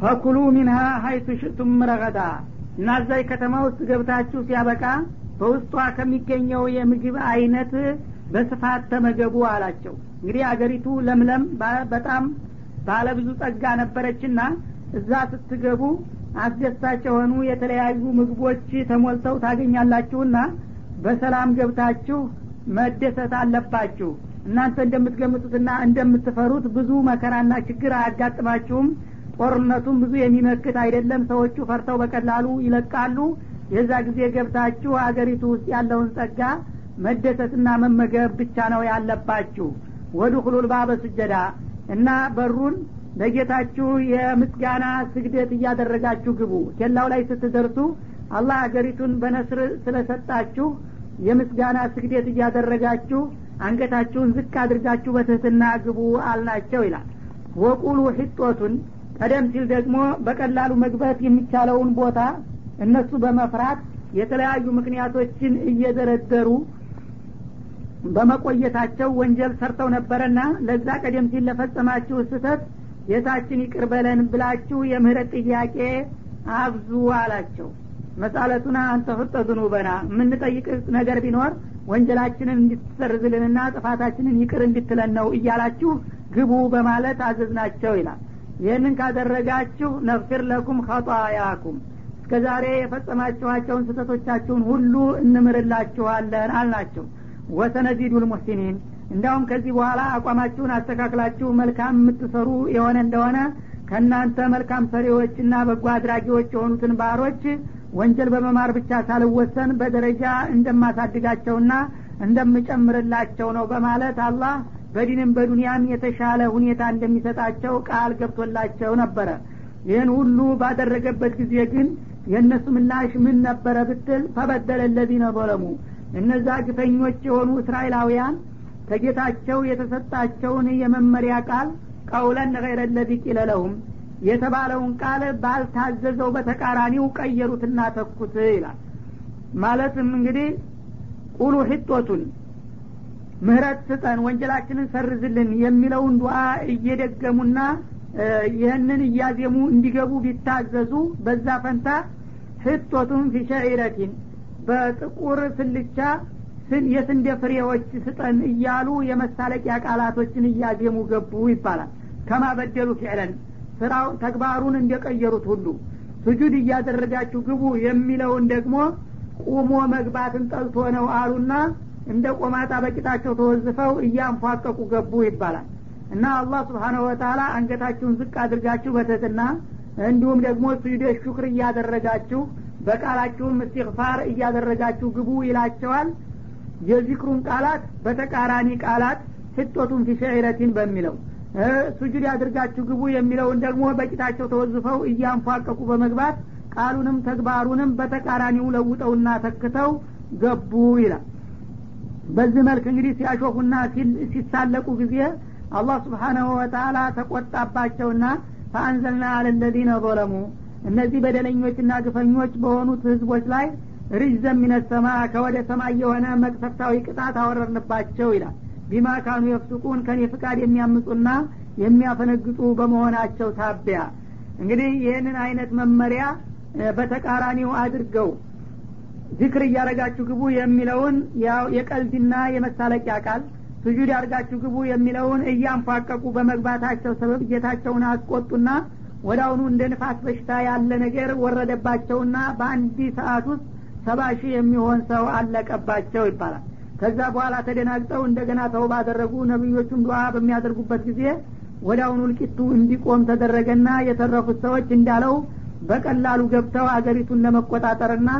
ፈኩሉ ሚንሃ ሀይቱ ሽቱም ረገዳ። እና እዛይ ከተማ ውስጥ ገብታችሁ ሲያበቃ በውስጧ ከሚገኘው የምግብ አይነት በስፋት ተመገቡ አላቸው። እንግዲህ አገሪቱ ለምለም በጣም ባለ ብዙ ጸጋ ነበረችና እዛ ስትገቡ አስደሳች የሆኑ የተለያዩ ምግቦች ተሞልተው ታገኛላችሁና በሰላም ገብታችሁ መደሰት አለባችሁ። እናንተ እንደምትገምጡትና እንደምትፈሩት ብዙ መከራና ችግር አያጋጥማችሁም ጦርነቱም ብዙ የሚመክት አይደለም። ሰዎቹ ፈርተው በቀላሉ ይለቃሉ። የዛ ጊዜ ገብታችሁ አገሪቱ ውስጥ ያለውን ጸጋ መደሰትና መመገብ ብቻ ነው ያለባችሁ። ወዱ ሁሉል ባበ ስጀዳ እና በሩን ለጌታችሁ የምስጋና ስግደት እያደረጋችሁ ግቡ። ኬላው ላይ ስትደርሱ አላህ አገሪቱን በነስር ስለሰጣችሁ የምስጋና ስግደት እያደረጋችሁ አንገታችሁን ዝቅ አድርጋችሁ በትህትና ግቡ አልናቸው ይላል። ወቁሉ ሂጦቱን ቀደም ሲል ደግሞ በቀላሉ መግባት የሚቻለውን ቦታ እነሱ በመፍራት የተለያዩ ምክንያቶችን እየደረደሩ በመቆየታቸው ወንጀል ሰርተው ነበረና ለዛ ቀደም ሲል ለፈጸማችሁ ስተት ጌታችን ይቅር በለን ብላችሁ የምህረት ጥያቄ አብዙ አላቸው። መሳለቱና አንተ ፍጠ ዝኑበና የምንጠይቅ ነገር ቢኖር ወንጀላችንን እንድትሰርዝልንና ጥፋታችንን ይቅር እንድትለን ነው እያላችሁ ግቡ በማለት አዘዝናቸው ይላል ይህንን ካደረጋችሁ ነፍር ለኩም ኸጣያኩም። እስከ ዛሬ የፈጸማችኋቸውን ስህተቶቻችሁን ሁሉ እንምርላችኋለን አልናቸው። ወሰነዚዱ ልሙሕሲኒን እንዲያውም ከዚህ በኋላ አቋማችሁን አስተካክላችሁ መልካም የምትሰሩ የሆነ እንደሆነ ከእናንተ መልካም ሰሪዎችና በጎ አድራጊዎች የሆኑትን ባሮች ወንጀል በመማር ብቻ ሳልወሰን በደረጃ እንደማሳድጋቸውና እንደምጨምርላቸው ነው በማለት አላህ በዲንም በዱንያም የተሻለ ሁኔታ እንደሚሰጣቸው ቃል ገብቶላቸው ነበረ። ይህን ሁሉ ባደረገበት ጊዜ ግን የእነሱ ምላሽ ምን ነበረ ብትል ፈበደለ ለዚነ ዘለሙ እነዛ ግፈኞች የሆኑ እስራኤላውያን ከጌታቸው የተሰጣቸውን የመመሪያ ቃል ቀውለን ገይረ ለዚ ቂለ የተባለውን ቃል ባልታዘዘው በተቃራኒው ቀየሩትና ተኩት ይላል። ማለትም እንግዲህ قولوا حطة ምህረት ስጠን ወንጀላችንን ሰርዝልን የሚለውን ዱዓ እየደገሙና ይህንን እያዜሙ እንዲገቡ ቢታዘዙ በዛ ፈንታ حطة في شعيرة በጥቁር ስልቻ የስንዴ ፍሬዎች ስጠን እያሉ የመሳለቂያ ቃላቶችን እያዜሙ ገቡ ይባላል። ከማ በደሉ ፊዕለን ስራው ተግባሩን እንደቀየሩት ሁሉ። ስጁድ እያደረጋችሁ ግቡ የሚለውን ደግሞ ቁሞ መግባትን ጠልቶ ነው አሉና እንደ ቆማጣ በቂጣቸው ተወዝፈው እያንፏቀቁ ገቡ ይባላል። እና አላህ ስብሓነሁ ወተላ አንገታችሁን ዝቅ አድርጋችሁ በትህትና እንዲሁም ደግሞ ስጁደ ሹክር እያደረጋችሁ በቃላችሁም እስትግፋር እያደረጋችሁ ግቡ ይላቸዋል። የዚክሩን ቃላት በተቃራኒ ቃላት حطة في شعيرة በሚለው ሱጁድ ያድርጋችሁ ግቡ የሚለውን ደግሞ በቂጣቸው ተወዝፈው እያንፏቀቁ በመግባት ቃሉንም ተግባሩንም በተቃራኒው ለውጠውና ተክተው ገቡ ይላል በዚህ መልክ እንግዲህ ሲያሾፉና ሲሳለቁ ጊዜ አላህ سبحانه وتعالى ተቆጣባቸውና فأنزلنا على الذين እነዚህ በደለኞችና ግፈኞች በሆኑት ህዝቦች ላይ رجزا من السماء ከወደ ሰማይ የሆነ መቅሰፍታዊ ቅጣት አወረርንባቸው ይላል። ቢማ ካኑ የፍሱቁን ከኔ ፍቃድ የሚያምፁና የሚያፈነግጡ በመሆናቸው ታቢያ። እንግዲህ ይህንን አይነት መመሪያ በተቃራኒው አድርገው ዚክር እያረጋችሁ ግቡ የሚለውን የቀልድና የመሳለቂያ ቃል ስጁድ ያርጋችሁ ግቡ የሚለውን እያንፏቀቁ በመግባታቸው ሰበብ ጌታቸውን አስቆጡና ወደ አሁኑ እንደ ንፋስ በሽታ ያለ ነገር ወረደባቸውና በአንድ ሰዓት ውስጥ ሰባ ሺህ የሚሆን ሰው አለቀባቸው ይባላል። ከዛ በኋላ ተደናግጠው እንደገና ተው ባደረጉ ነቢዮቹም ዱዓ በሚያደርጉበት ጊዜ ወደ አሁኑ እልቂቱ እንዲቆም ተደረገና የተረፉት ሰዎች እንዳለው በቀላሉ ገብተው አገሪቱን ለመቆጣጠርና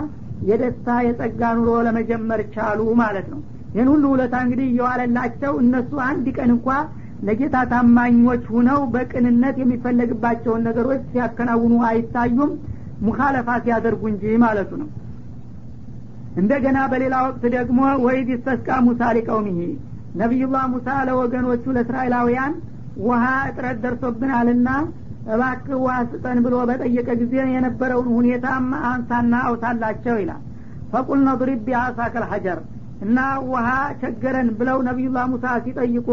የደስታ የጸጋ ኑሮ ለመጀመር ቻሉ ማለት ነው። ይህን ሁሉ ውለታ እንግዲህ እየዋለላቸው እነሱ አንድ ቀን እንኳ ለጌታ ታማኞች ሁነው በቅንነት የሚፈለግባቸውን ነገሮች ሲያከናውኑ አይታዩም ሙካለፋ ሲያደርጉ እንጂ ማለቱ ነው። እንደገና በሌላ ወቅት ደግሞ ወይድ ይስተስቃ ሙሳ ሊቀውሚሂ ነቢዩላህ ሙሳ ለወገኖቹ ለእስራኤላውያን ውሃ እጥረት ደርሶብናልና እባክህ ውሃ ስጠን ብሎ በጠየቀ ጊዜ የነበረውን ሁኔታም አንሳና አውሳላቸው ይላል። ፈቁልነ ድሪብ ቢአሳከል ሐጀር እና ውሃ ቸገረን ብለው ነቢዩላህ ሙሳ ሲጠይቁ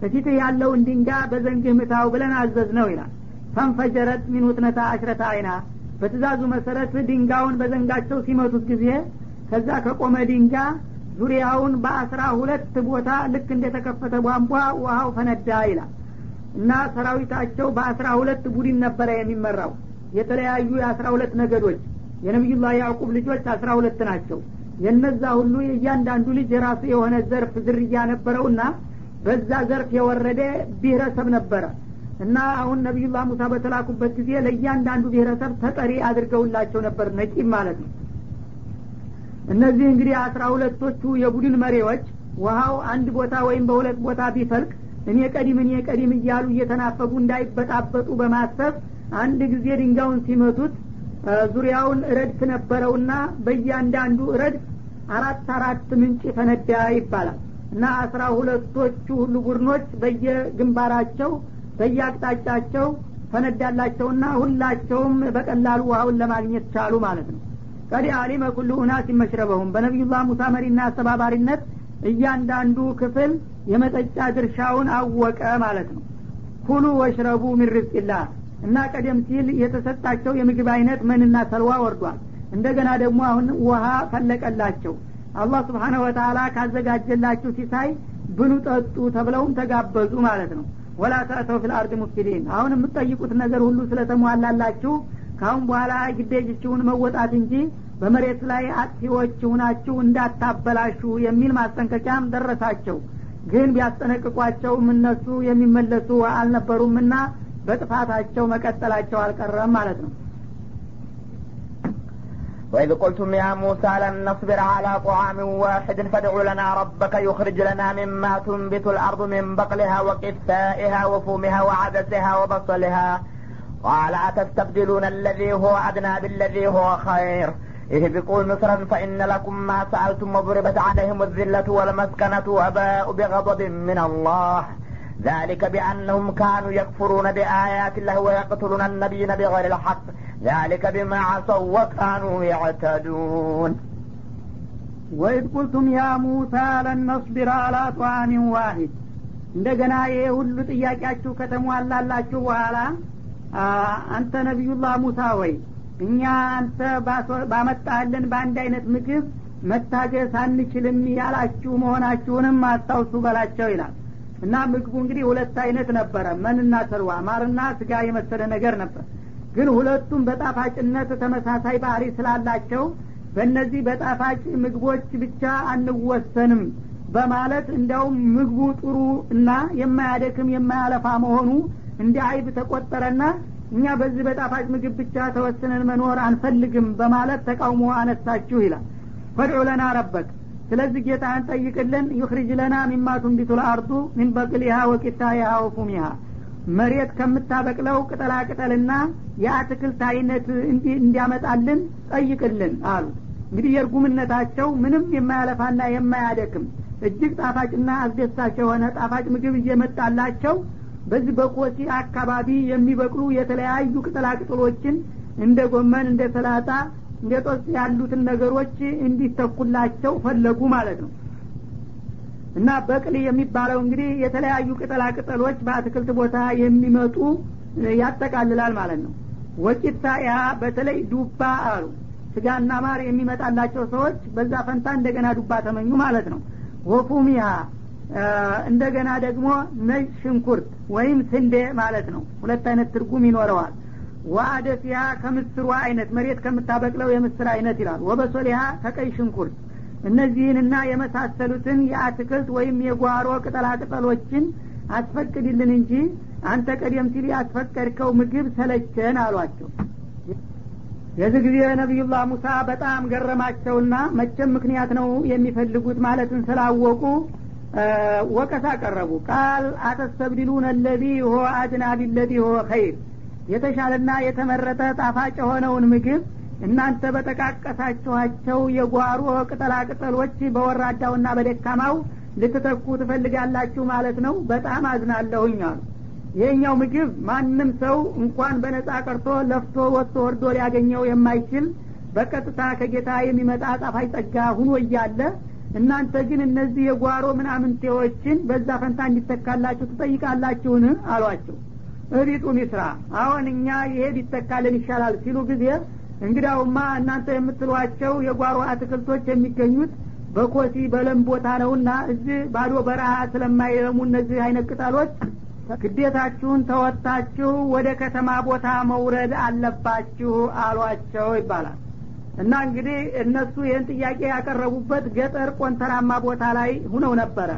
በፊት ያለውን ድንጋ በዘንግህ ምታው ብለን አዘዝ ነው ይላል። ፈንፈጀረት ሚን ውትነታ አሽረታ አይና በትእዛዙ መሰረት ድንጋውን በዘንጋቸው ሲመቱት ጊዜ ከዛ ከቆመ ድንጋ ዙሪያውን በአስራ ሁለት ቦታ ልክ እንደተከፈተ ቧንቧ ውሃው ፈነዳ ይላል እና ሰራዊታቸው በአስራ ሁለት ቡድን ነበረ የሚመራው። የተለያዩ የአስራ ሁለት ነገዶች የነቢዩላህ ያዕቁብ ልጆች አስራ ሁለት ናቸው። የነዛ ሁሉ የእያንዳንዱ ልጅ የራሱ የሆነ ዘርፍ ዝርያ ነበረውና በዛ ዘርፍ የወረደ ብሔረሰብ ነበረ። እና አሁን ነቢዩላህ ሙሳ በተላኩበት ጊዜ ለእያንዳንዱ ብሔረሰብ ተጠሪ አድርገውላቸው ነበር ነቂም ማለት ነው። እነዚህ እንግዲህ አስራ ሁለቶቹ የቡድን መሪዎች ውሃው አንድ ቦታ ወይም በሁለት ቦታ ቢፈልቅ እኔ ቀዲም እኔ ቀዲም እያሉ እየተናፈጉ እንዳይበጣበጡ በማሰብ አንድ ጊዜ ድንጋዩን ሲመቱት ዙሪያውን ረድፍ ነበረውና በእያንዳንዱ ረድፍ አራት አራት ምንጭ ፈነዳ ይባላል። እና አስራ ሁለቶቹ ሁሉ ቡድኖች በየግንባራቸው በየአቅጣጫቸው ፈነዳላቸውና ሁላቸውም በቀላሉ ውሃውን ለማግኘት ቻሉ ማለት ነው። ቀዲ አሊመ ኩሉ ኡናስ መሽረበሁም። በነቢዩላህ ሙሳ መሪና አስተባባሪነት እያንዳንዱ ክፍል የመጠጫ ድርሻውን አወቀ ማለት ነው። ኩሉ ወሽረቡ ሚን እና ቀደም ሲል የተሰጣቸው የምግብ አይነት መንና ሰልዋ ወርዷል። እንደገና ደግሞ አሁን ውሃ ፈለቀላቸው። አላህ ስብሓነ ወተላ ካዘጋጀላችሁ ሲሳይ ብሉ ጠጡ ተብለውም ተጋበዙ ማለት ነው። ወላ ተእተው ፊል አርድ ሙፍሲዲን። አሁን የምትጠይቁት ነገር ሁሉ ስለተሟላላችሁ ካሁን በኋላ ግዴጅችውን መወጣት እንጂ በመሬት ላይ አጥፊዎች ሁናችሁ እንዳታበላሹ የሚል ማስጠንቀቂያም ደረሳቸው ግን ቢያስጠነቅቋቸውም እነሱ የሚመለሱ አልነበሩምና በጥፋታቸው መቀጠላቸው አልቀረም ማለት ነው وإذ قلتم يا موسى لن نصبر على طعام واحد فادع لنا ربك يخرج لنا مما تنبت الأرض من بقلها وقثائها وفومها وعدسها وبصلها قال أتستبدلون الذي هو أدنى بالذي هو خير اهبطوا مصرا فإن لكم ما سألتم وضربت عليهم الذلة والمسكنة وباءوا بغضب من الله ذلك بأنهم كانوا يكفرون بآيات الله ويقتلون النبيين بغير الحق ذلك بما عصوا وكانوا يعتدون ወኢድ ቁልቱም ያ ሙሳ ለን ነስቢር አላ ጧዓሚን ዋሂድ እንደገና ይሄ ሁሉ ጥያቄያችሁ ከተሟላላችሁ በኋላ አንተ ነቢዩላህ ሙሳ ወይ እኛ አንተ ባመጣልን በአንድ አይነት ምግብ መታገስ አንችልም ያላችሁ መሆናችሁንም አስታውሱ በላቸው ይላል። እና ምግቡ እንግዲህ ሁለት አይነት ነበረ መንና ሰልዋ ማርና ስጋ የመሰለ ነገር ነበር። ግን ሁለቱም በጣፋጭነት ተመሳሳይ ባህሪ ስላላቸው በእነዚህ በጣፋጭ ምግቦች ብቻ አንወሰንም በማለት እንዲያውም ምግቡ ጥሩ እና የማያደክም የማያለፋ መሆኑ እንደ አይብ ተቆጠረና እኛ በዚህ በጣፋጭ ምግብ ብቻ ተወስነን መኖር አንፈልግም በማለት ተቃውሞ አነሳችሁ ይላል። ፈድዑ ለና ረበክ ስለዚህ ጌታህን ጠይቅልን يخرج لنا مما تنبت الأرض من بقلها وقثائها وفومها መሬት ከምታበቅለው ቅጠላቅጠልና የአትክልት አይነት እንዲያመጣልን ጠይቅልን አሉ። እንግዲህ የእርጉምነታቸው ምንም የማያለፋና የማያደክም እጅግ ጣፋጭና አስደሳች የሆነ ጣፋጭ ምግብ እየመጣላቸው በዚህ በኮሲ አካባቢ የሚበቅሉ የተለያዩ ቅጠላቅጠሎችን እንደ ጎመን እንደ ሰላጣ እንደ ጦስ ያሉትን ነገሮች እንዲተኩላቸው ፈለጉ ማለት ነው። እና በቅል የሚባለው እንግዲህ የተለያዩ ቅጠላቅጠሎች በአትክልት ቦታ የሚመጡ ያጠቃልላል ማለት ነው። ወቂታ ያ በተለይ ዱባ አሉ። ስጋና ማር የሚመጣላቸው ሰዎች በዛ ፈንታ እንደገና ዱባ ተመኙ ማለት ነው። ወፉሚያ እንደገና ደግሞ ነጭ ሽንኩርት ወይም ስንዴ ማለት ነው። ሁለት አይነት ትርጉም ይኖረዋል። ወአደፊያ ከምስሯ አይነት መሬት ከምታበቅለው የምስር አይነት ይላል። ወበሶሊሃ ከቀይ ሽንኩርት። እነዚህንና የመሳሰሉትን የአትክልት ወይም የጓሮ ቅጠላቅጠሎችን አስፈቅድልን እንጂ አንተ ቀደም ሲል ያስፈቀድከው ምግብ ሰለቸን አሏቸው። የዚህ ጊዜ ነቢዩላህ ሙሳ በጣም ገረማቸውና መቼም ምክንያት ነው የሚፈልጉት ማለትን ስላወቁ ወቀሳ ቀረቡ። ቃል አተስተብድሉን አለዚ ሆ አድና ቢለዚ ሆ ኸይር። የተሻለና የተመረጠ ጣፋጭ የሆነውን ምግብ እናንተ በጠቃቀሳችኋቸው የጓሮ ቅጠላቅጠሎች በወራዳውና በደካማው ልትተኩ ትፈልጋላችሁ ማለት ነው። በጣም አዝናለሁኝ አሉ። ይህኛው ምግብ ማንም ሰው እንኳን በነጻ ቀርቶ ለፍቶ ወጥቶ ወርዶ ሊያገኘው የማይችል በቀጥታ ከጌታ የሚመጣ ጣፋጭ ጸጋ ሁኖ እያለ እናንተ ግን እነዚህ የጓሮ ምናምንቴዎችን በዛ ፈንታ እንዲተካላችሁ ትጠይቃላችሁን? አሏቸው። እቢጡ ሚስራ አሁን እኛ ይሄ ቢተካልን ይሻላል ሲሉ ጊዜ እንግዳውማ እናንተ የምትሏቸው የጓሮ አትክልቶች የሚገኙት በኮሲ በለም ቦታ ነውና እዚህ ባዶ በረሃ ስለማይለሙ እነዚህ አይነት ቅጠሎች ግዴታችሁን ተወጥታችሁ ወደ ከተማ ቦታ መውረድ አለባችሁ አሏቸው ይባላል እና እንግዲህ እነሱ ይህን ጥያቄ ያቀረቡበት ገጠር ቆንተራማ ቦታ ላይ ሁነው ነበረ።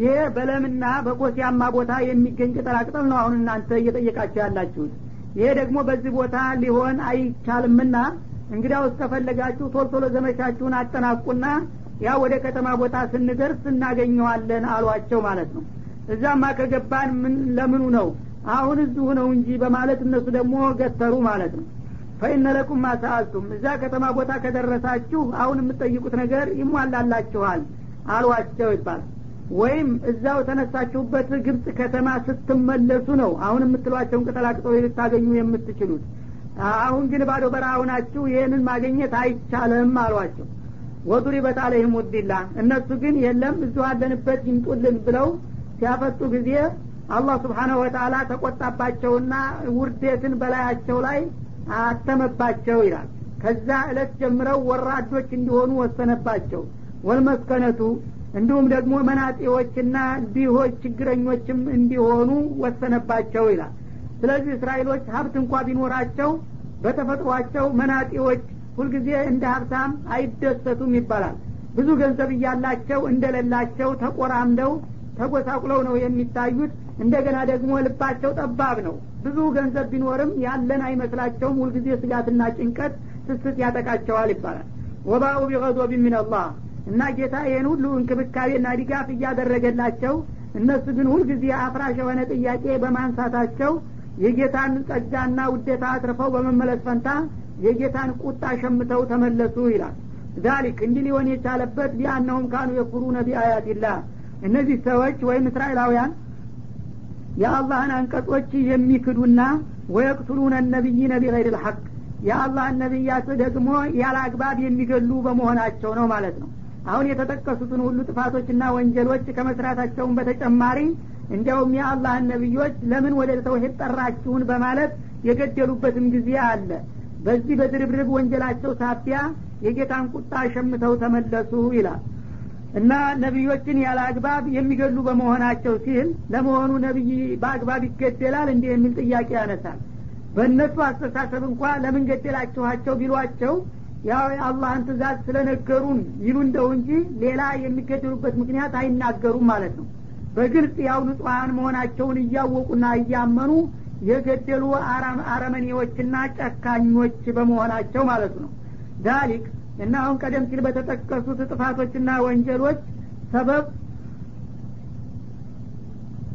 ይሄ በለምና በኮሲያማ ቦታ የሚገኝ ቅጠላቅጠል ነው አሁን እናንተ እየጠየቃችሁ ያላችሁት። ይሄ ደግሞ በዚህ ቦታ ሊሆን አይቻልምና እንግዲያው እስከፈለጋችሁ ቶሎ ቶሎ ዘመቻችሁን አጠናቁና ያ ወደ ከተማ ቦታ ስንደርስ እናገኘዋለን አሏቸው ማለት ነው። እዛማ ከገባን ለምኑ ነው? አሁን እዚሁ ነው እንጂ በማለት እነሱ ደግሞ ገተሩ ማለት ነው ፈኢነ ለኩም እዛ ከተማ ቦታ ከደረሳችሁ አሁን የምትጠይቁት ነገር ይሟላላችኋል አሏቸው ይባላል። ወይም እዛው ተነሳችሁበት ግብጽ ከተማ ስትመለሱ ነው አሁን የምትሏቸውን ቅጠላቅጠው ልታገኙ የምትችሉት። አሁን ግን ባዶ በረሃ ናችሁ ይህንን ማግኘት አይቻልም አሏቸው። ወዱሪበት አለይህም ውዲላ እነሱ ግን የለም እዚሁ አለንበት ይምጡልን ብለው ሲያፈጡ ጊዜ አላህ ስብሓነሁ ወተአላ ተቆጣባቸውና ውርደትን በላያቸው ላይ አተመባቸው ይላል። ከዛ እለት ጀምረው ወራዶች እንዲሆኑ ወሰነባቸው። ወልመስከነቱ እንዲሁም ደግሞ መናጤዎችና ዲሆች ችግረኞችም እንዲሆኑ ወሰነባቸው ይላል። ስለዚህ እስራኤሎች ሀብት እንኳ ቢኖራቸው በተፈጥሯቸው መናጤዎች ሁልጊዜ እንደ ሀብታም አይደሰቱም ይባላል። ብዙ ገንዘብ እያላቸው እንደሌላቸው ተቆራምደው ተጎሳቁለው ነው የሚታዩት። እንደገና ደግሞ ልባቸው ጠባብ ነው ብዙ ገንዘብ ቢኖርም ያለን አይመስላቸውም። ሁልጊዜ ስጋትና ጭንቀት ስስት ያጠቃቸዋል ይባላል። ወባኡ ቢቀዶቢ ሚንላህ እና ጌታ ይህን ሁሉ እንክብካቤና ድጋፍ እያደረገላቸው እነሱ ግን ሁልጊዜ አፍራሽ የሆነ ጥያቄ በማንሳታቸው የጌታን ጸጋና ውዴታ አትርፈው በመመለስ ፈንታ የጌታን ቁጣ ሸምተው ተመለሱ ይላል። ዛሊክ እንዲህ ሊሆን የቻለበት ቢአነሁም ካኑ የኩሩነ ቢአያትላህ እነዚህ ሰዎች ወይም እስራኤላውያን የአላህን አንቀጾች የሚክዱና ወየቅቱሉነ ነቢይነ ቢገይር ልሐቅ የአላህን ነቢያት ደግሞ ያለ አግባብ የሚገሉ በመሆናቸው ነው ማለት ነው። አሁን የተጠቀሱትን ሁሉ ጥፋቶችና ወንጀሎች ከመስራታቸውን በተጨማሪ እንዲያውም የአላህን ነቢዮች ለምን ወደ ተውሂድ ጠራችሁን በማለት የገደሉበትም ጊዜ አለ። በዚህ በድርብርብ ወንጀላቸው ሳቢያ የጌታን ቁጣ ሸምተው ተመለሱ ይላል እና ነቢዮችን ያለ አግባብ የሚገሉ በመሆናቸው ሲል ለመሆኑ ነቢይ በአግባብ ይገደላል እንዲህ የሚል ጥያቄ ያነሳል። በእነሱ አስተሳሰብ እንኳ ለምን ገደላችኋቸው ቢሏቸው ያው የአላህን ትእዛዝ ስለነገሩን ይሉ እንደው እንጂ ሌላ የሚገደሉበት ምክንያት አይናገሩም ማለት ነው። በግልጽ ያው ንጹሐን መሆናቸውን እያወቁና እያመኑ የገደሉ አረመኔዎችና ጨካኞች በመሆናቸው ማለት ነው። ዳሊክ እና አሁን ቀደም ሲል በተጠቀሱት ጥፋቶችና ወንጀሎች ሰበብ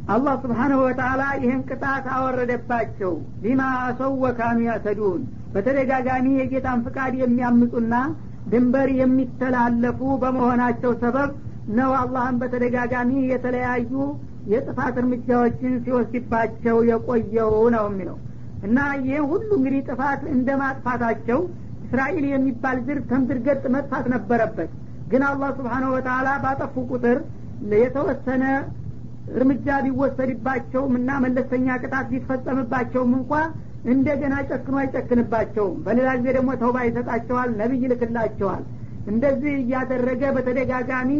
አላህ ስብሓንሁ ወተአላ ይህን ቅጣት አወረደባቸው። ሊማ አሰው ወካኑ ያተዱን በተደጋጋሚ የጌታን ፍቃድ የሚያምፁና ድንበር የሚተላለፉ በመሆናቸው ሰበብ ነው አላህን በተደጋጋሚ የተለያዩ የጥፋት እርምጃዎችን ሲወስድባቸው የቆየው ነው የሚለው። እና ይህ ሁሉ እንግዲህ ጥፋት እንደ ማጥፋታቸው እስራኤል የሚባል ዝር ገጽ መጥፋት ነበረበት። ግን አላህ ስብሓነሁ ወተአላ ባጠፉ ቁጥር የተወሰነ እርምጃ ቢወሰድባቸውም እና መለስተኛ ቅጣት ቢፈጸምባቸውም እንኳ እንደገና ጨክኖ አይጨክንባቸውም። በሌላ ጊዜ ደግሞ ተውባ ይሰጣቸዋል ነቢይ ይልክላቸዋል። እንደዚህ እያደረገ በተደጋጋሚ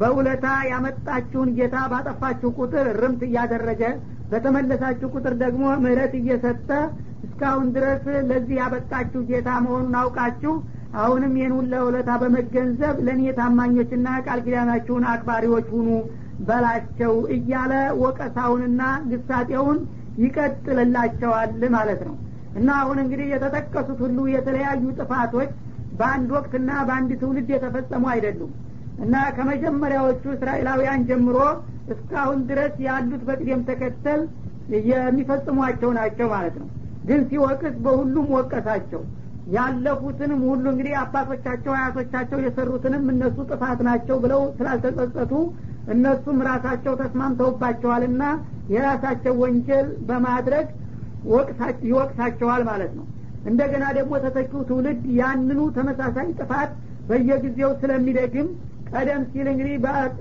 በውለታ ያመጣችሁን ጌታ ባጠፋችሁ ቁጥር ርምት እያደረገ በተመለሳችሁ ቁጥር ደግሞ ምህረት እየሰጠ እስካሁን ድረስ ለዚህ ያበቃችሁ ጌታ መሆኑን አውቃችሁ አሁንም ይህን ውለታ በመገንዘብ ለእኔ ታማኞችና ቃል ኪዳናችሁን አክባሪዎች ሁኑ በላቸው እያለ ወቀሳውንና ግሳጤውን ይቀጥልላቸዋል ማለት ነው። እና አሁን እንግዲህ የተጠቀሱት ሁሉ የተለያዩ ጥፋቶች በአንድ ወቅትና በአንድ ትውልድ የተፈጸሙ አይደሉም። እና ከመጀመሪያዎቹ እስራኤላውያን ጀምሮ እስካሁን ድረስ ያሉት በቅደም ተከተል የሚፈጽሟቸው ናቸው ማለት ነው ግን ሲወቅስ በሁሉም ወቀሳቸው። ያለፉትንም ሁሉ እንግዲህ አባቶቻቸው አያቶቻቸው የሰሩትንም እነሱ ጥፋት ናቸው ብለው ስላልተጸጸቱ እነሱም ራሳቸው ተስማምተውባቸዋልና የራሳቸው ወንጀል በማድረግ ይወቅሳቸዋል ማለት ነው። እንደገና ደግሞ ተተኪው ትውልድ ያንኑ ተመሳሳይ ጥፋት በየጊዜው ስለሚደግም ቀደም ሲል እንግዲህ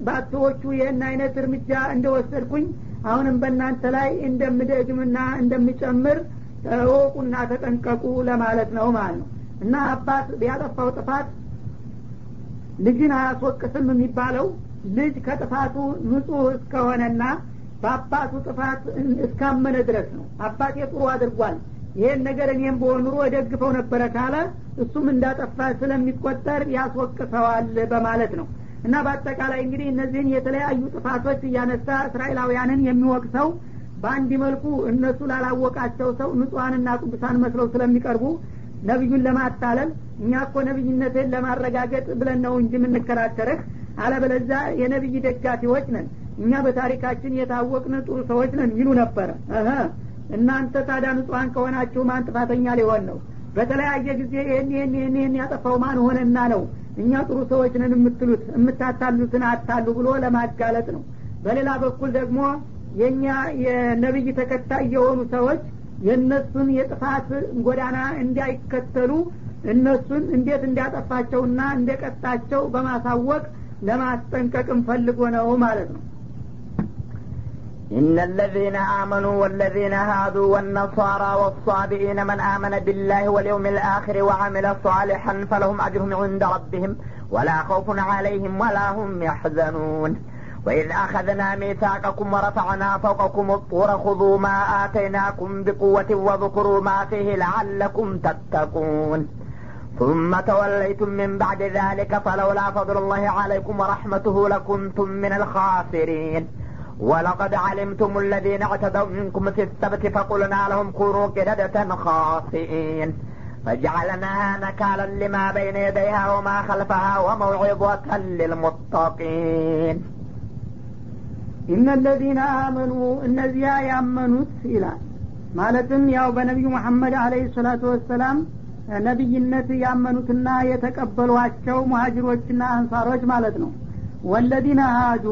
በአቶዎቹ ይህን አይነት እርምጃ እንደወሰድኩኝ አሁንም በእናንተ ላይ እንደምደግምና እንደምጨምር እወቁና ተጠንቀቁ ለማለት ነው ማለት ነው። እና አባት ያጠፋው ጥፋት ልጅን አያስወቅስም የሚባለው ልጅ ከጥፋቱ ንጹህ እስከሆነና በአባቱ ጥፋት እስካመነ ድረስ ነው። አባቴ ጥሩ አድርጓል ይሄን ነገር እኔም በሆን ኑሮ ደግፈው ነበረ ካለ እሱም እንዳጠፋ ስለሚቆጠር ያስወቅሰዋል በማለት ነው። እና በአጠቃላይ እንግዲህ እነዚህን የተለያዩ ጥፋቶች እያነሳ እስራኤላውያንን የሚወቅሰው በአንድ መልኩ እነሱ ላላወቃቸው ሰው ንጹሐንና ቅዱሳን መስለው ስለሚቀርቡ ነቢዩን ለማታለል እኛ እኮ ነቢይነትን ለማረጋገጥ ብለን ነው እንጂ የምንከራከርህ አለበለዛ የነቢይ ደጋፊዎች ነን። እኛ በታሪካችን የታወቅን ጥሩ ሰዎች ነን ይሉ ነበረ እናንተ ታዲያ ንጹሐን ከሆናችሁ ማን ጥፋተኛ ሊሆን ነው? በተለያየ ጊዜ ይህን ይህን ይህን ይህን ያጠፋው ማን ሆነና ነው? እኛ ጥሩ ሰዎች ነን የምትሉት የምታታሉትን አታሉ ብሎ ለማጋለጥ ነው። በሌላ በኩል ደግሞ የእኛ የነቢይ ተከታይ የሆኑ ሰዎች የእነሱን የጥፋት ጎዳና እንዳይከተሉ እነሱን እንዴት እንዲያጠፋቸውና እንደቀጣቸው በማሳወቅ ለማስጠንቀቅም ፈልጎ ነው ማለት ነው إن الذين آمنوا والذين هادوا والنصارى والصابئين من آمن بالله واليوم الآخر وعمل صالحا فلهم أجرهم عند ربهم ولا خوف عليهم ولا هم يحزنون وإذ أخذنا ميثاقكم ورفعنا فوقكم الطور خذوا ما آتيناكم بقوة واذكروا ما فيه لعلكم تتقون. ثم توليتم من بعد ذلك فلولا فضل الله عليكم ورحمته لكنتم من الخاسرين. ولقد علمتم الذين اعتدوا منكم في السبت فقلنا لهم كونوا قردة خاسئين. فجعلناها نكالا لما بين يديها وما خلفها وموعظة للمتقين. ኢነ ለዚነ አመኑ እነዚያ ያመኑት ይላል ማለትም ያው በነቢዩ መሐመድ አለህ ሰላቱ ወሰላም ነቢይነት ያመኑትና የተቀበሏቸው ሙሀጅሮችና አንሳሮች ማለት ነው። ወለዚነ ሀዱ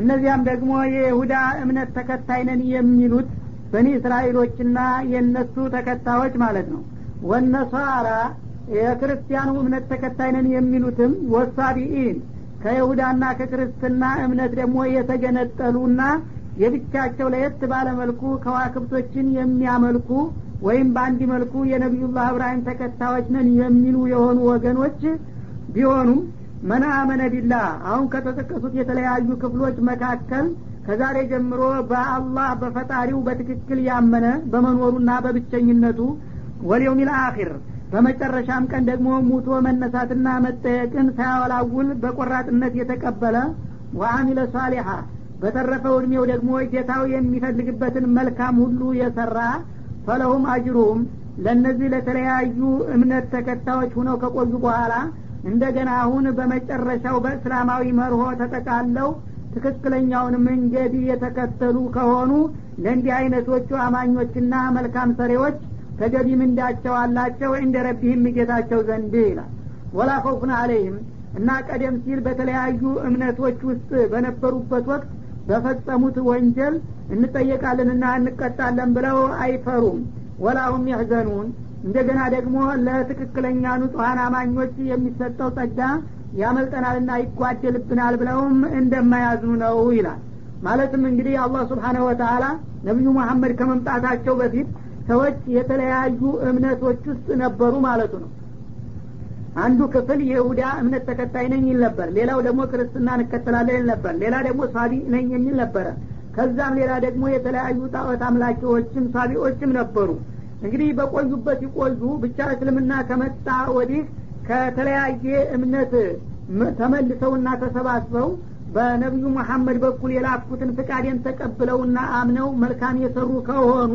እነዚያም ደግሞ የይሁዳ እምነት ተከታይ ነን የሚሉት በኒ እስራኤሎችና የእነሱ ተከታዮች ማለት ነው። ወነሳራ የክርስቲያኑ እምነት ተከታይ ነን የሚሉትም ወሳቢኢን ከይሁዳና ከክርስትና እምነት ደግሞ የተገነጠሉና የብቻቸው ለየት ባለ መልኩ ከዋክብቶችን የሚያመልኩ ወይም በአንድ መልኩ የነቢዩላህ እብራሂም ተከታዮች ነን የሚሉ የሆኑ ወገኖች ቢሆኑም መን አመነ ቢላህ አሁን ከተጠቀሱት የተለያዩ ክፍሎች መካከል ከዛሬ ጀምሮ በአላህ በፈጣሪው በትክክል ያመነ በመኖሩና በብቸኝነቱ ወልየውሚል አኪር በመጨረሻም ቀን ደግሞ ሙቶ መነሳትና መጠየቅን ሳያወላውል በቆራጥነት የተቀበለ ወአሚለ ሳሊሓ በተረፈው እድሜው ደግሞ ጌታው የሚፈልግበትን መልካም ሁሉ የሰራ ፈለሁም አጅሩም ለእነዚህ ለተለያዩ እምነት ተከታዮች ሁነው ከቆዩ በኋላ እንደገና አሁን በመጨረሻው በእስላማዊ መርሆ ተጠቃለው ትክክለኛውን መንገድ የተከተሉ ከሆኑ ለእንዲህ አይነቶቹ አማኞችና መልካም ሰሬዎች ተገቢ ምንዳቸው አላቸው እንደ ረቢህም ጌታቸው ዘንድ ይላል። ወላ ከውፍን አለይህም እና ቀደም ሲል በተለያዩ እምነቶች ውስጥ በነበሩበት ወቅት በፈጸሙት ወንጀል እንጠየቃለንና እንቀጣለን ብለው አይፈሩም። ወላሁም ያህዘኑን እንደገና ደግሞ ለትክክለኛ ንጹሐን አማኞች የሚሰጠው ጸጋ ያመልጠናልና ይጓደልብናል ብለውም እንደማያዝኑ ነው ይላል። ማለትም እንግዲህ አላህ ስብሓነሁ ወተአላ ነቢዩ መሐመድ ከመምጣታቸው በፊት ሰዎች የተለያዩ እምነቶች ውስጥ ነበሩ ማለቱ ነው። አንዱ ክፍል የይሁዳ እምነት ተከታይ ነኝ ይል ነበር። ሌላው ደግሞ ክርስትና እንከተላለን ይል ነበር። ሌላ ደግሞ ሳቢ ነኝ የሚል ነበረ። ከዛም ሌላ ደግሞ የተለያዩ ጣዖት አምላኪዎችም ሳቢዎችም ነበሩ። እንግዲህ በቆዩበት ይቆዩ ብቻ እስልምና ከመጣ ወዲህ ከተለያየ እምነት ተመልሰውና ተሰባስበው በነቢዩ መሐመድ በኩል የላኩትን ፍቃዴን ተቀብለውና አምነው መልካም የሰሩ ከሆኑ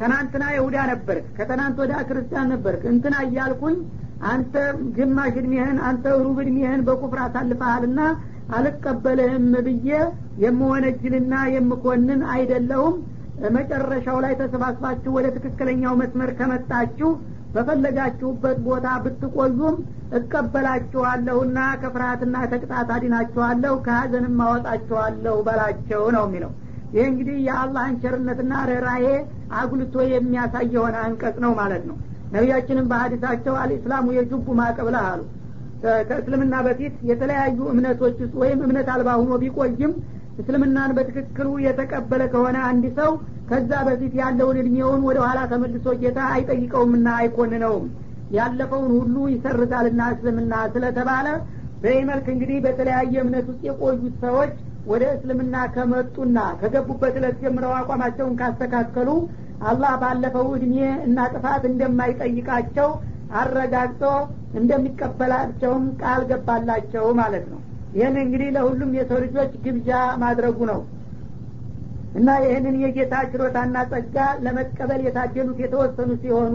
ትናንትና ይሁዳ ነበርክ ከትናንት ወዳ ክርስቲያን ነበርክ። እንትና እያልኩኝ አንተ ግማሽ እድሜህን አንተ ሩብ እድሜህን በኩፍር አሳልፈሃልና አልቀበልህም ብዬ የምወነጅልና የምኮንን አይደለሁም። መጨረሻው ላይ ተሰባስባችሁ ወደ ትክክለኛው መስመር ከመጣችሁ በፈለጋችሁበት ቦታ ብትቆዩም እቀበላችኋለሁና ከፍርሀትና ተቅጣት አዲናችኋለሁ ከሀዘንም ማወጣችኋለሁ በላቸው ነው የሚለው ይህ እንግዲህ የአላህን ቸርነትና ርኅራሄ አጉልቶ የሚያሳይ የሆነ አንቀጽ ነው ማለት ነው። ነቢያችንም በሀዲሳቸው አልእስላሙ የጁቡ ማቀብላ አሉ። ከእስልምና በፊት የተለያዩ እምነቶች ውስጥ ወይም እምነት አልባ ሁኖ ቢቆይም እስልምናን በትክክሉ የተቀበለ ከሆነ አንድ ሰው ከዛ በፊት ያለውን እድሜውን ወደ ኋላ ተመልሶ ጌታ አይጠይቀውምና አይኮንነውም። ያለፈውን ሁሉ ይሰርዛልና እስልምና ስለተባለ በዚህ መልክ እንግዲህ በተለያየ እምነት ውስጥ የቆዩት ሰዎች ወደ እስልምና ከመጡና ከገቡበት እለት ጀምረው አቋማቸውን ካስተካከሉ አላህ ባለፈው እድሜ እና ጥፋት እንደማይጠይቃቸው አረጋግጦ እንደሚቀበላቸውም ቃል ገባላቸው ማለት ነው። ይህን እንግዲህ ለሁሉም የሰው ልጆች ግብዣ ማድረጉ ነው። እና ይህንን የጌታ ችሮታና ጸጋ ለመቀበል የታደሉት የተወሰኑ ሲሆኑ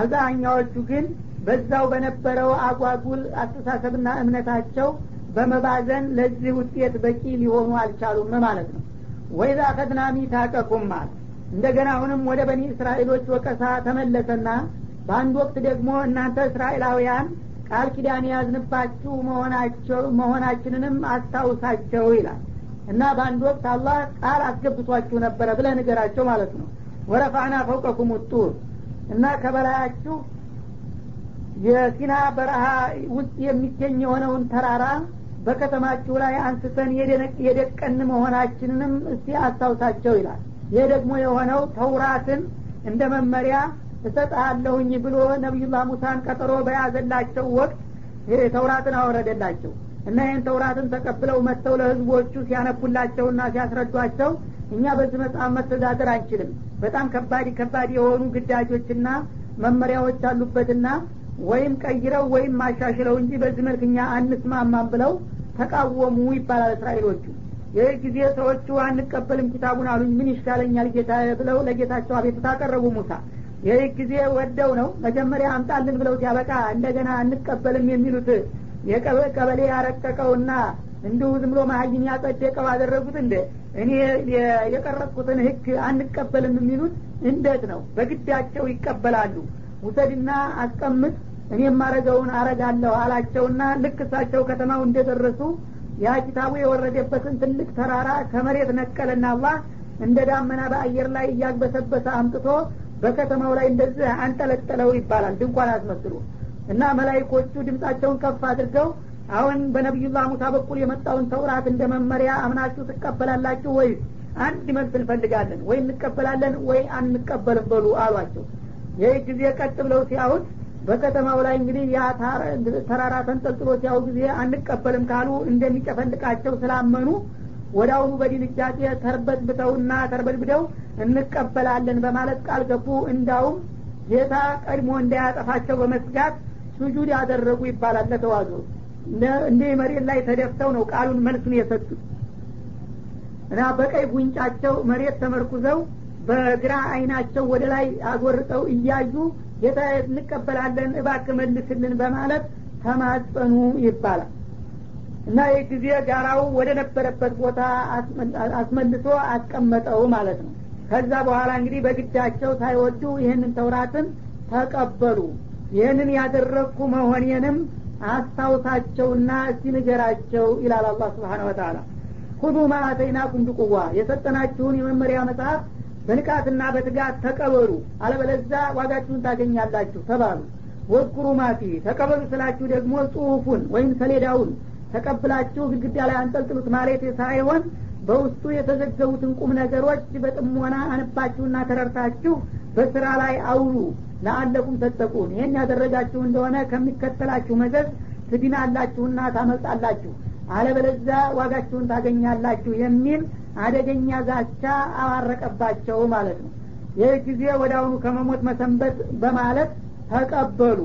አብዛኛዎቹ ግን በዛው በነበረው አጓጉል አስተሳሰብና እምነታቸው በመባዘን ለዚህ ውጤት በቂ ሊሆኑ አልቻሉም ማለት ነው። ወይዛ ከድና ሚታቀኩም ማለት እንደገና አሁንም ወደ በኒ እስራኤሎች ወቀሳ ተመለሰና በአንድ ወቅት ደግሞ እናንተ እስራኤላውያን ቃል ኪዳን የያዝንባችሁ መሆናችንንም አስታውሳቸው ይላል። እና በአንድ ወቅት አላህ ቃል አስገብቷችሁ ነበረ ብለ ንገራቸው ማለት ነው። ወረፋና ፈውቀኩም ጡር እና ከበላያችሁ የሲና በረሃ ውስጥ የሚገኝ የሆነውን ተራራ በከተማችሁ ላይ አንስተን የደቀን መሆናችንንም እስቲ አስታውሳቸው ይላል። ይህ ደግሞ የሆነው ተውራትን እንደ መመሪያ እሰጥሃለሁኝ ብሎ ነቢዩላህ ሙሳን ቀጠሮ በያዘላቸው ወቅት ተውራትን አወረደላቸው እና ይህን ተውራትን ተቀብለው መጥተው ለህዝቦቹ ሲያነቡላቸውና ሲያስረዷቸው እኛ በዚህ መጽሐፍ መተዳደር አንችልም። በጣም ከባድ ከባድ የሆኑ ግዳጆችና መመሪያዎች አሉበትና ወይም ቀይረው ወይም ማሻሽለው እንጂ በዚህ መልክ እኛ አንስማማም ብለው ተቃወሙ ይባላል እስራኤሎቹ። ይህ ጊዜ ሰዎቹ አንቀበልም ኪታቡን አሉኝ ምን ይሻለኛል ጌታ ብለው ለጌታቸው አቤቱታ አቀረቡ ሙሳ። ይህ ጊዜ ወደው ነው መጀመሪያ አምጣልን ብለው ሲያበቃ እንደገና አንቀበልም የሚሉት የቀበሌ ያረቀቀውና እንዲሁ ዝም ብሎ መሀይም ያጸደቀው አደረጉት እንደ እኔ የቀረጽኩትን ህግ አንቀበልም የሚሉት እንዴት ነው? በግዳቸው ይቀበላሉ። ውሰድና አስቀምጥ እኔ የማረገውን አረጋለሁ አላቸውና ልክ እሳቸው ከተማው እንደደረሱ ያ ኪታቡ የወረደበትን ትልቅ ተራራ ከመሬት ነቀለና አላህ እንደ ዳመና በአየር ላይ እያግበሰበሰ አምጥቶ በከተማው ላይ እንደዚህ አንጠለጠለው ይባላል ድንኳን አስመስሉ። እና መላይኮቹ ድምጻቸውን ከፍ አድርገው አሁን በነቢዩላህ ሙሳ በኩል የመጣውን ተውራት እንደ መመሪያ አምናችሁ ትቀበላላችሁ ወይ? አንድ መልስ እንፈልጋለን። ወይ እንቀበላለን ወይ አንቀበልም በሉ አሏቸው። ይህ ጊዜ ቀጥ ብለው ሲያዩት በከተማው ላይ እንግዲህ ያ ተራራ ተንጠልጥሎ ሲያው ጊዜ አንቀበልም ካሉ እንደሚጨፈልቃቸው ስላመኑ ወደ አሁኑ በድንጋጤ ተርበትብተውና ተርበድብደው እንቀበላለን በማለት ቃል ገቡ። እንዳውም ጌታ ቀድሞ እንዳያጠፋቸው በመስጋት ሱጁድ ያደረጉ ይባላል ለተዋዙ። እንደ መሬት ላይ ተደፍተው ነው ቃሉን መልሱን የሰጡት። እና በቀይ ጉንጫቸው መሬት ተመርኩዘው በግራ አይናቸው ወደ ላይ አጎርጠው እያዩ ጌታ እንቀበላለን እባክ መልስልን በማለት ተማጸኑ ይባላል። እና ይህ ጊዜ ጋራው ወደ ነበረበት ቦታ አስመልሶ አስቀመጠው ማለት ነው። ከዛ በኋላ እንግዲህ በግዳቸው ሳይወዱ ይህንን ተውራትን ተቀበሉ። ይህንን ያደረግኩ መሆኔንም አስታውሳቸውና እስቲ ንገራቸው ይላል አላህ ስብሓን ወተላ ሁዱ ማአተይናኩም ቢቁዋ የሰጠናችሁን የመመሪያ መጽሐፍ በንቃትና በትጋት ተቀበሉ። አለበለዛ ዋጋችሁን ታገኛላችሁ ተባሉ። ወዝኩሩ ማፊ ተቀበሉ ስላችሁ ደግሞ ጽሁፉን ወይም ሰሌዳውን ተቀብላችሁ ግድግዳ ላይ አንጠልጥሉት ማለት ሳይሆን በውስጡ የተዘገቡትን ቁም ነገሮች በጥሞና አንባችሁና ተረርታችሁ በስራ ላይ አውሉ። ለአለኩም ተጠቁን ይህን ያደረጋችሁ እንደሆነ ከሚከተላችሁ መዘዝ ትድናላችሁና ታመልጣላችሁ። አለበለዛ ዋጋችሁን ታገኛላችሁ የሚል አደገኛ ዛቻ አዋረቀባቸው ማለት ነው። ይህ ጊዜ ወደ አሁኑ ከመሞት መሰንበት በማለት ተቀበሉ።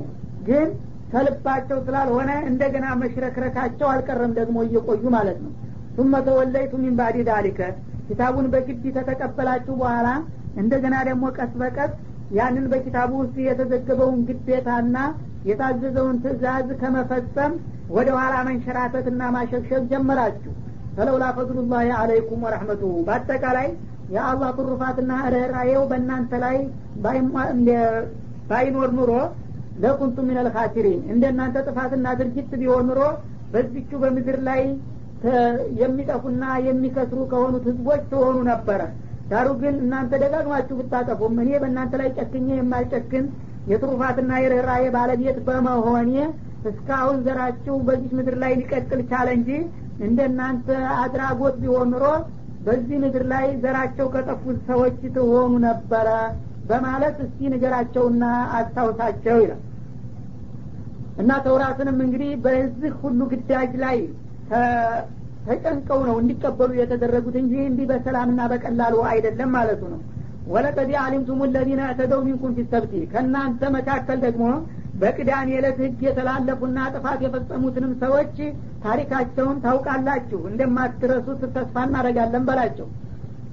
ግን ከልባቸው ስላልሆነ እንደገና መሽረክረካቸው አልቀረም ደግሞ እየቆዩ ማለት ነው። ثم توليتم من بعد ذلك። ኪታቡን በግድ ከተቀበላችሁ በኋላ እንደገና ደግሞ ቀስ በቀስ ያንን በኪታቡ ውስጥ የተዘገበውን ግዴታና የታዘዘውን ትእዛዝ ከመፈጸም ወደ ኋላ መንሸራተትና ማሸብሸብ ጀመራችሁ فلولا فضل الله عليكم ورحمته። በአጠቃላይ የአላህ ትሩፋትና ርኅራዬው በእናንተ ላይ ባይኖር ኑሮ لكنتم من الخاسرين እንደ እናንተ ጥፋትና ድርጊት ቢሆን ኑሮ በዚቹ በምድር ላይ የሚጠፉና የሚከስሩ ከሆኑት ህዝቦች ትሆኑ ነበረ። ዳሩ ግን እናንተ ደጋግማችሁ ብታጠፉም እኔ በእናንተ ላይ ጨክኜ የማልጨክን የትሩፋትና የርኅራዬ ባለቤት በመሆኔ እስካሁን ዘራችሁ በዚህ ምድር ላይ ሊቀጥል ቻለ እንጂ እንደናንተ አድራጎት ቢሆን ኑሮ በዚህ ምድር ላይ ዘራቸው ከጠፉት ሰዎች ትሆኑ ነበረ በማለት እስቲ ንገራቸውና አስታውሳቸው ይላል። እና ተውራትንም እንግዲህ በዚህ ሁሉ ግዳጅ ላይ ተጨንቀው ነው እንዲቀበሉ የተደረጉት እንጂ እንዲህ በሰላምና በቀላሉ አይደለም ማለቱ ነው። ወለቀድ አሊምቱም ለዚነ እዕተደው ሚንኩም ፊሰብቲ ከእናንተ መካከል ደግሞ በቅዳሜ ዕለት ህግ የተላለፉና ጥፋት የፈጸሙትንም ሰዎች ታሪካቸውን ታውቃላችሁ። እንደማትረሱት ተስፋ እናደረጋለን በላቸው።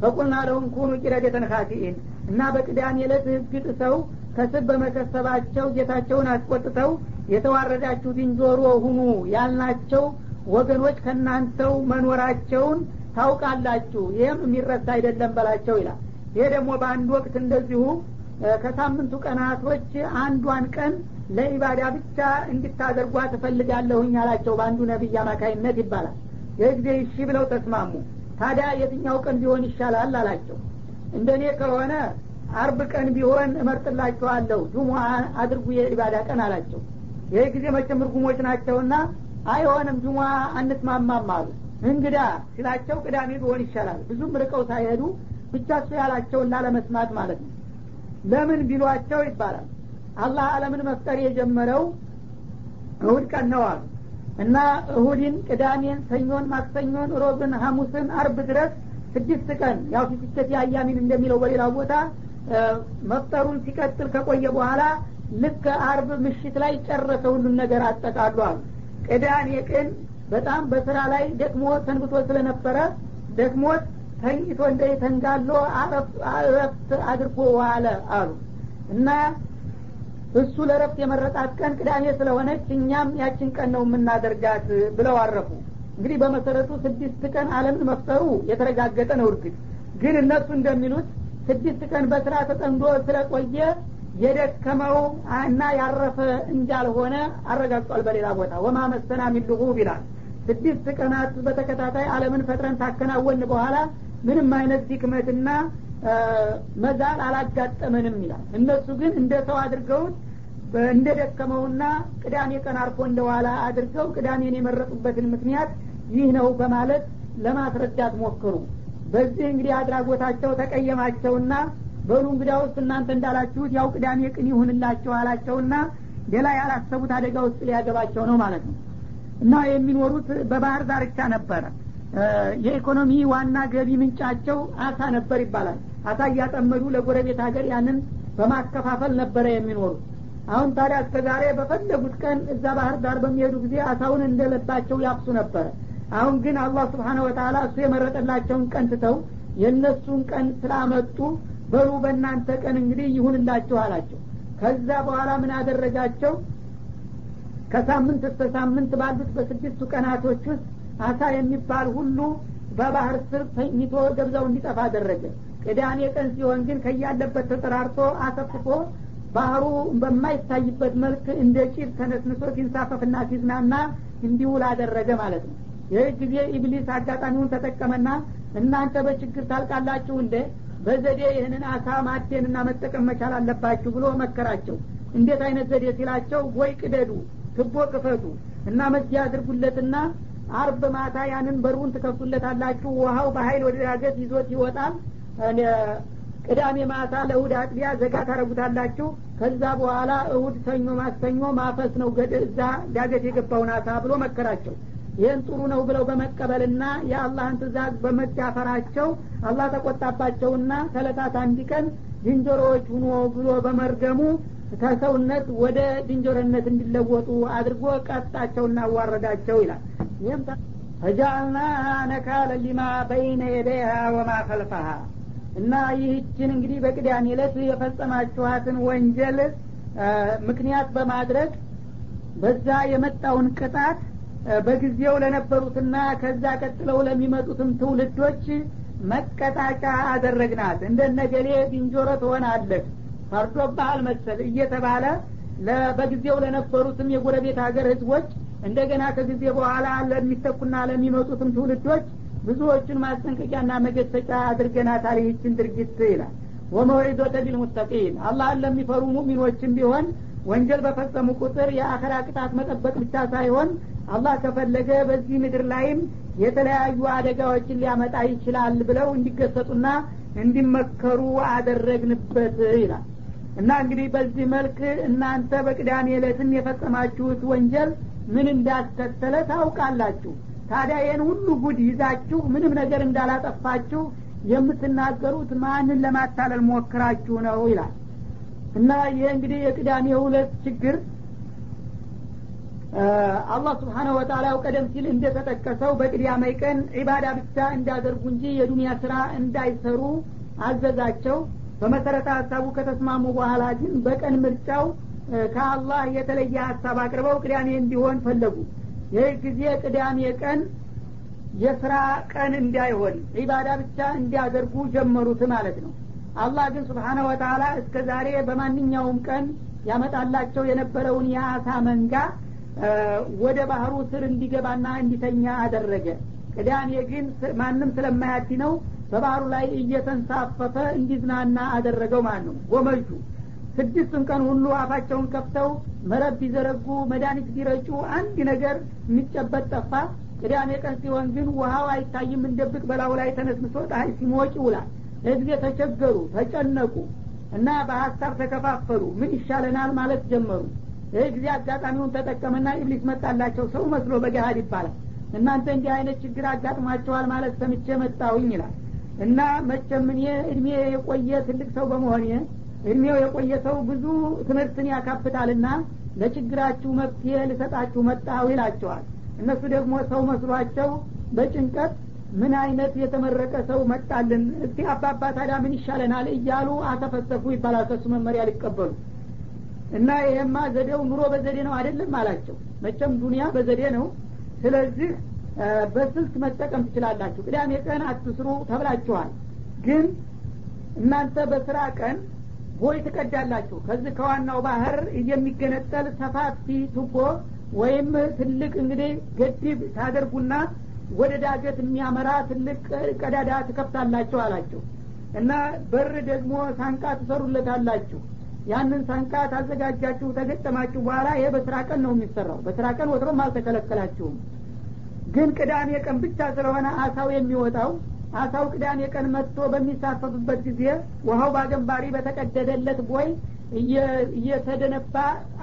ፈቁልና ለሁም ኩኑ ቂረደተን ካቲኢን እና በቅዳሜ ዕለት ህግ ጥሰው ከስብ በመከሰባቸው ጌታቸውን አስቆጥተው የተዋረዳችሁ ዝንጀሮ ሁኑ ያልናቸው ወገኖች ከእናንተው መኖራቸውን ታውቃላችሁ። ይህም የሚረሳ አይደለም በላቸው ይላል። ይሄ ደግሞ በአንድ ወቅት እንደዚሁ ከሳምንቱ ቀናቶች አንዷን ቀን ለኢባዳ ብቻ እንድታደርጓ ትፈልጋለሁኝ አላቸው። በአንዱ ነቢይ አማካይነት ይባላል። ይህ ጊዜ እሺ ብለው ተስማሙ። ታዲያ የትኛው ቀን ቢሆን ይሻላል አላቸው። እንደኔ ከሆነ አርብ ቀን ቢሆን እመርጥላችኋለሁ ጁሙአ አድርጉ የኢባዳ ቀን አላቸው። ይህ ጊዜ መቼም ርጉሞች ናቸውና አይሆንም ጁሙአ አንስማማም አሉ። እንግዳ ሲላቸው ቅዳሜ ቢሆን ይሻላል። ብዙም ርቀው ሳይሄዱ ብቻ እሱ ያላቸውን ላለመስማት ማለት ነው። ለምን ቢሏቸው ይባላል አላህ አለምን መፍጠር የጀመረው እሁድ ቀን ነው አሉ። እና እሁድን ቅዳሜን ሰኞን ማክሰኞን ሮብን ሀሙስን አርብ ድረስ ስድስት ቀን ያው ፊትቸት የአያሚን እንደሚለው በሌላው ቦታ መፍጠሩን ሲቀጥል ከቆየ በኋላ ልክ አርብ ምሽት ላይ ጨረሰ ሁሉን ነገር አጠቃሉ አሉ ቅዳሜ ቀን በጣም በስራ ላይ ደክሞ ሰንብቶ ስለነበረ ደክሞት ተኝቶ እንደ ተንጋሎ አረፍት አድርጎ ዋለ አሉ። እና እሱ ለረፍት የመረጣት ቀን ቅዳሜ ስለሆነች እኛም ያችን ቀን ነው የምናደርጋት ብለው አረፉ። እንግዲህ በመሰረቱ ስድስት ቀን አለምን መፍጠሩ የተረጋገጠ ነው እርግጥ። ግን እነሱ እንደሚሉት ስድስት ቀን በስራ ተጠምዶ ስለቆየ የደከመው እና ያረፈ እንዳልሆነ አረጋግጧል በሌላ ቦታ። ወማ መሰና ሚልሁ ይላል። ስድስት ቀናት በተከታታይ አለምን ፈጥረን ታከናወን በኋላ ምንም አይነት ዲክመትና መዛል አላጋጠመንም ይላል። እነሱ ግን እንደ ሰው አድርገውት እንደ ደከመውና ቅዳሜ ቀን አርፎ እንደዋላ አድርገው ቅዳሜን የመረጡበትን ምክንያት ይህ ነው በማለት ለማስረዳት ሞክሩ በዚህ እንግዲህ አድራጎታቸው ተቀየማቸውና በሉ እንግዲያ ውስጥ እናንተ እንዳላችሁት ያው ቅዳሜ ቅን ይሁንላቸው አላቸውና ሌላ ያላሰቡት አደጋ ውስጥ ሊያገባቸው ነው ማለት ነው። እና የሚኖሩት በባህር ዳርቻ ነበረ። የኢኮኖሚ ዋና ገቢ ምንጫቸው አሳ ነበር ይባላል አሳ እያጠመዱ ለጎረቤት ሀገር ያንን በማከፋፈል ነበረ የሚኖሩት አሁን ታዲያ እስከ ዛሬ በፈለጉት ቀን እዛ ባህር ዳር በሚሄዱ ጊዜ አሳውን እንደለባቸው ያፍሱ ነበረ አሁን ግን አላህ ስብሓነ ወተላ እሱ የመረጠላቸውን ቀን ትተው የእነሱን ቀን ስላመጡ በሉ በእናንተ ቀን እንግዲህ ይሁንላችሁ አላቸው። ከዛ በኋላ ምን አደረጋቸው? ከሳምንት እስከ ሳምንት ባሉት በስድስቱ ቀናቶች ውስጥ አሳ የሚባል ሁሉ በባህር ስር ተኝቶ ገብዛው እንዲጠፋ አደረገ ቅዳሜ ቀን ሲሆን ግን ከያለበት ተጠራርቶ አሰፍፎ ባህሩ በማይታይበት መልክ እንደ ጭድ ተነስንሶ ሲንሳፈፍና ሲዝናና እንዲውል አደረገ ማለት ነው። ይህ ጊዜ ኢብሊስ አጋጣሚውን ተጠቀመና እናንተ በችግር ታልቃላችሁ እንደ በዘዴ ይህንን አሳ ማደንና መጠቀም መቻል አለባችሁ ብሎ መከራቸው። እንዴት አይነት ዘዴ ሲላቸው ቦይ ቅደዱ ትቦ ክፈቱ እና መዝጊያ አድርጉለትና አርብ ማታ ያንን በሩን ትከፍቱለታላችሁ። ውሀው በሀይል ወደ ዳገት ይዞት ይወጣል ቅዳሜ ማታ ለእሁድ አጥቢያ ዘጋ ታረጉታላችሁ። ከዛ በኋላ እሁድ ሰኞ ማክሰኞ ማፈስ ነው እዛ ዳገት የገባውን አሳ ብሎ መከራቸው። ይህን ጥሩ ነው ብለው በመቀበልና የአላህን ትእዛዝ በመዳፈራቸው አላህ ተቆጣባቸውና ከለታት አንድ ቀን ዝንጀሮዎች ሁኖ ብሎ በመርገሙ ከሰውነት ወደ ዝንጀሮነት እንዲለወጡ አድርጎ ቀጣቸውና አዋረዳቸው ይላል። ይህም ፈጃአልና ነካለ ሊማ በይነ የደይሃ ወማ ከልፈሃ እና ይህችን እንግዲህ በቅዳሜ ዕለት የፈጸማችኋትን ወንጀል ምክንያት በማድረግ በዛ የመጣውን ቅጣት በጊዜው ለነበሩትና ከዛ ቀጥለው ለሚመጡትም ትውልዶች መቀጣጫ አደረግናት። እንደነገሌ ዝንጀሮ ትሆናለህ ፈርዶብሃል መሰል እየተባለ በጊዜው ለነበሩትም የጎረቤት ሀገር ህዝቦች እንደገና ከጊዜ በኋላ ለሚተኩና ለሚመጡትም ትውልዶች ብዙዎቹን ማስጠንቀቂያና መገሰጫ አድርገናታል ይህችን ድርጊት ይላል። ወመውዒዶተ ቢልሙተቂን አላህን ለሚፈሩ ሙሚኖችም ቢሆን ወንጀል በፈጸሙ ቁጥር የአኸራ ቅጣት መጠበቅ ብቻ ሳይሆን አላህ ከፈለገ በዚህ ምድር ላይም የተለያዩ አደጋዎችን ሊያመጣ ይችላል ብለው እንዲገሰጡና እንዲመከሩ አደረግንበት ይላል። እና እንግዲህ በዚህ መልክ እናንተ በቅዳሜ ዕለትም የፈጸማችሁት ወንጀል ምን እንዳስከተለ ታውቃላችሁ ታዲያ ይህን ሁሉ ጉድ ይዛችሁ ምንም ነገር እንዳላጠፋችሁ የምትናገሩት ማንን ለማታለል ሞክራችሁ ነው ይላል። እና ይህ እንግዲህ የቅዳሜ ሁለት ችግር አላህ ስብሓነሁ ወተላ ቀደም ሲል እንደተጠቀሰው በቅዳሜ ቀን ዒባዳ ብቻ እንዳደርጉ እንጂ የዱንያ ስራ እንዳይሰሩ አዘዛቸው። በመሰረተ ሀሳቡ ከተስማሙ በኋላ ግን በቀን ምርጫው ከአላህ የተለየ ሀሳብ አቅርበው ቅዳሜ እንዲሆን ፈለጉ ይህ ጊዜ ቅዳሜ ቀን የስራ ቀን እንዳይሆን ዒባዳ ብቻ እንዲያደርጉ ጀመሩት ማለት ነው። አላህ ግን ስብሓነ ወተላ እስከ ዛሬ በማንኛውም ቀን ያመጣላቸው የነበረውን የአሳ መንጋ ወደ ባህሩ ስር እንዲገባና እንዲተኛ አደረገ። ቅዳሜ ግን ማንም ስለማያድ ነው በባህሩ ላይ እየተንሳፈፈ እንዲዝናና አደረገው ማለት ነው። ጎመጁ ስድስቱን ቀን ሁሉ አፋቸውን ከፍተው መረብ ቢዘረጉ መድኃኒት ቢረጩ አንድ ነገር የሚጨበጥ ጠፋ። ቅዳሜ ቀን ሲሆን ግን ውሃው አይታይም። እንደብቅ በላው ላይ ተነስንሶ ፀሐይ ሲሞቅ ይውላል። ጊዜ ተቸገሩ ተጨነቁ እና በሀሳብ ተከፋፈሉ። ምን ይሻለናል ማለት ጀመሩ። ይህ ጊዜ አጋጣሚውን ተጠቀመና ኢብሊስ መጣላቸው። ሰው መስሎ በገሃድ ይባላል። እናንተ እንዲህ አይነት ችግር አጋጥሟቸዋል ማለት ሰምቼ መጣሁኝ ይላል። እና መቼም እድሜ የቆየ ትልቅ ሰው በመሆኔ እድሜው የቆየ ሰው ብዙ ትምህርትን ያካፍታልና ለችግራችሁ መፍትሄ ልሰጣችሁ መጣሁ ይላቸዋል። እነሱ ደግሞ ሰው መስሏቸው በጭንቀት ምን አይነት የተመረቀ ሰው መጣልን? እስቲ አባባ ታዲያ ምን ይሻለናል እያሉ አተፈሰፉ ይባላል ከሱ መመሪያ ሊቀበሉ። እና ይሄማ ዘዴው ኑሮ በዘዴ ነው አይደለም አላቸው። መቸም ዱኒያ በዘዴ ነው። ስለዚህ በስልት መጠቀም ትችላላችሁ። ቅዳሜ ቀን አትስሩ ተብላችኋል። ግን እናንተ በስራ ቀን ቦይ ትቀዳላችሁ። ከዚህ ከዋናው ባህር የሚገነጠል ሰፋፊ ቱቦ ወይም ትልቅ እንግዲህ ገድብ ታደርጉና ወደ ዳገት የሚያመራ ትልቅ ቀዳዳ ትከፍታላችሁ አላቸው እና በር ደግሞ ሳንቃ ትሰሩለታላችሁ። ያንን ሳንቃ ታዘጋጃችሁ ተገጠማችሁ በኋላ ይሄ በስራ ቀን ነው የሚሰራው። በስራ ቀን ወትሮም አልተከለከላችሁም። ግን ቅዳሜ ቀን ብቻ ስለሆነ አሳው የሚወጣው አሳው ቅዳሜ ቀን መጥቶ በሚሳፈፍበት ጊዜ ውሀው ባገንባሪ በተቀደደለት ቦይ እየተደነባ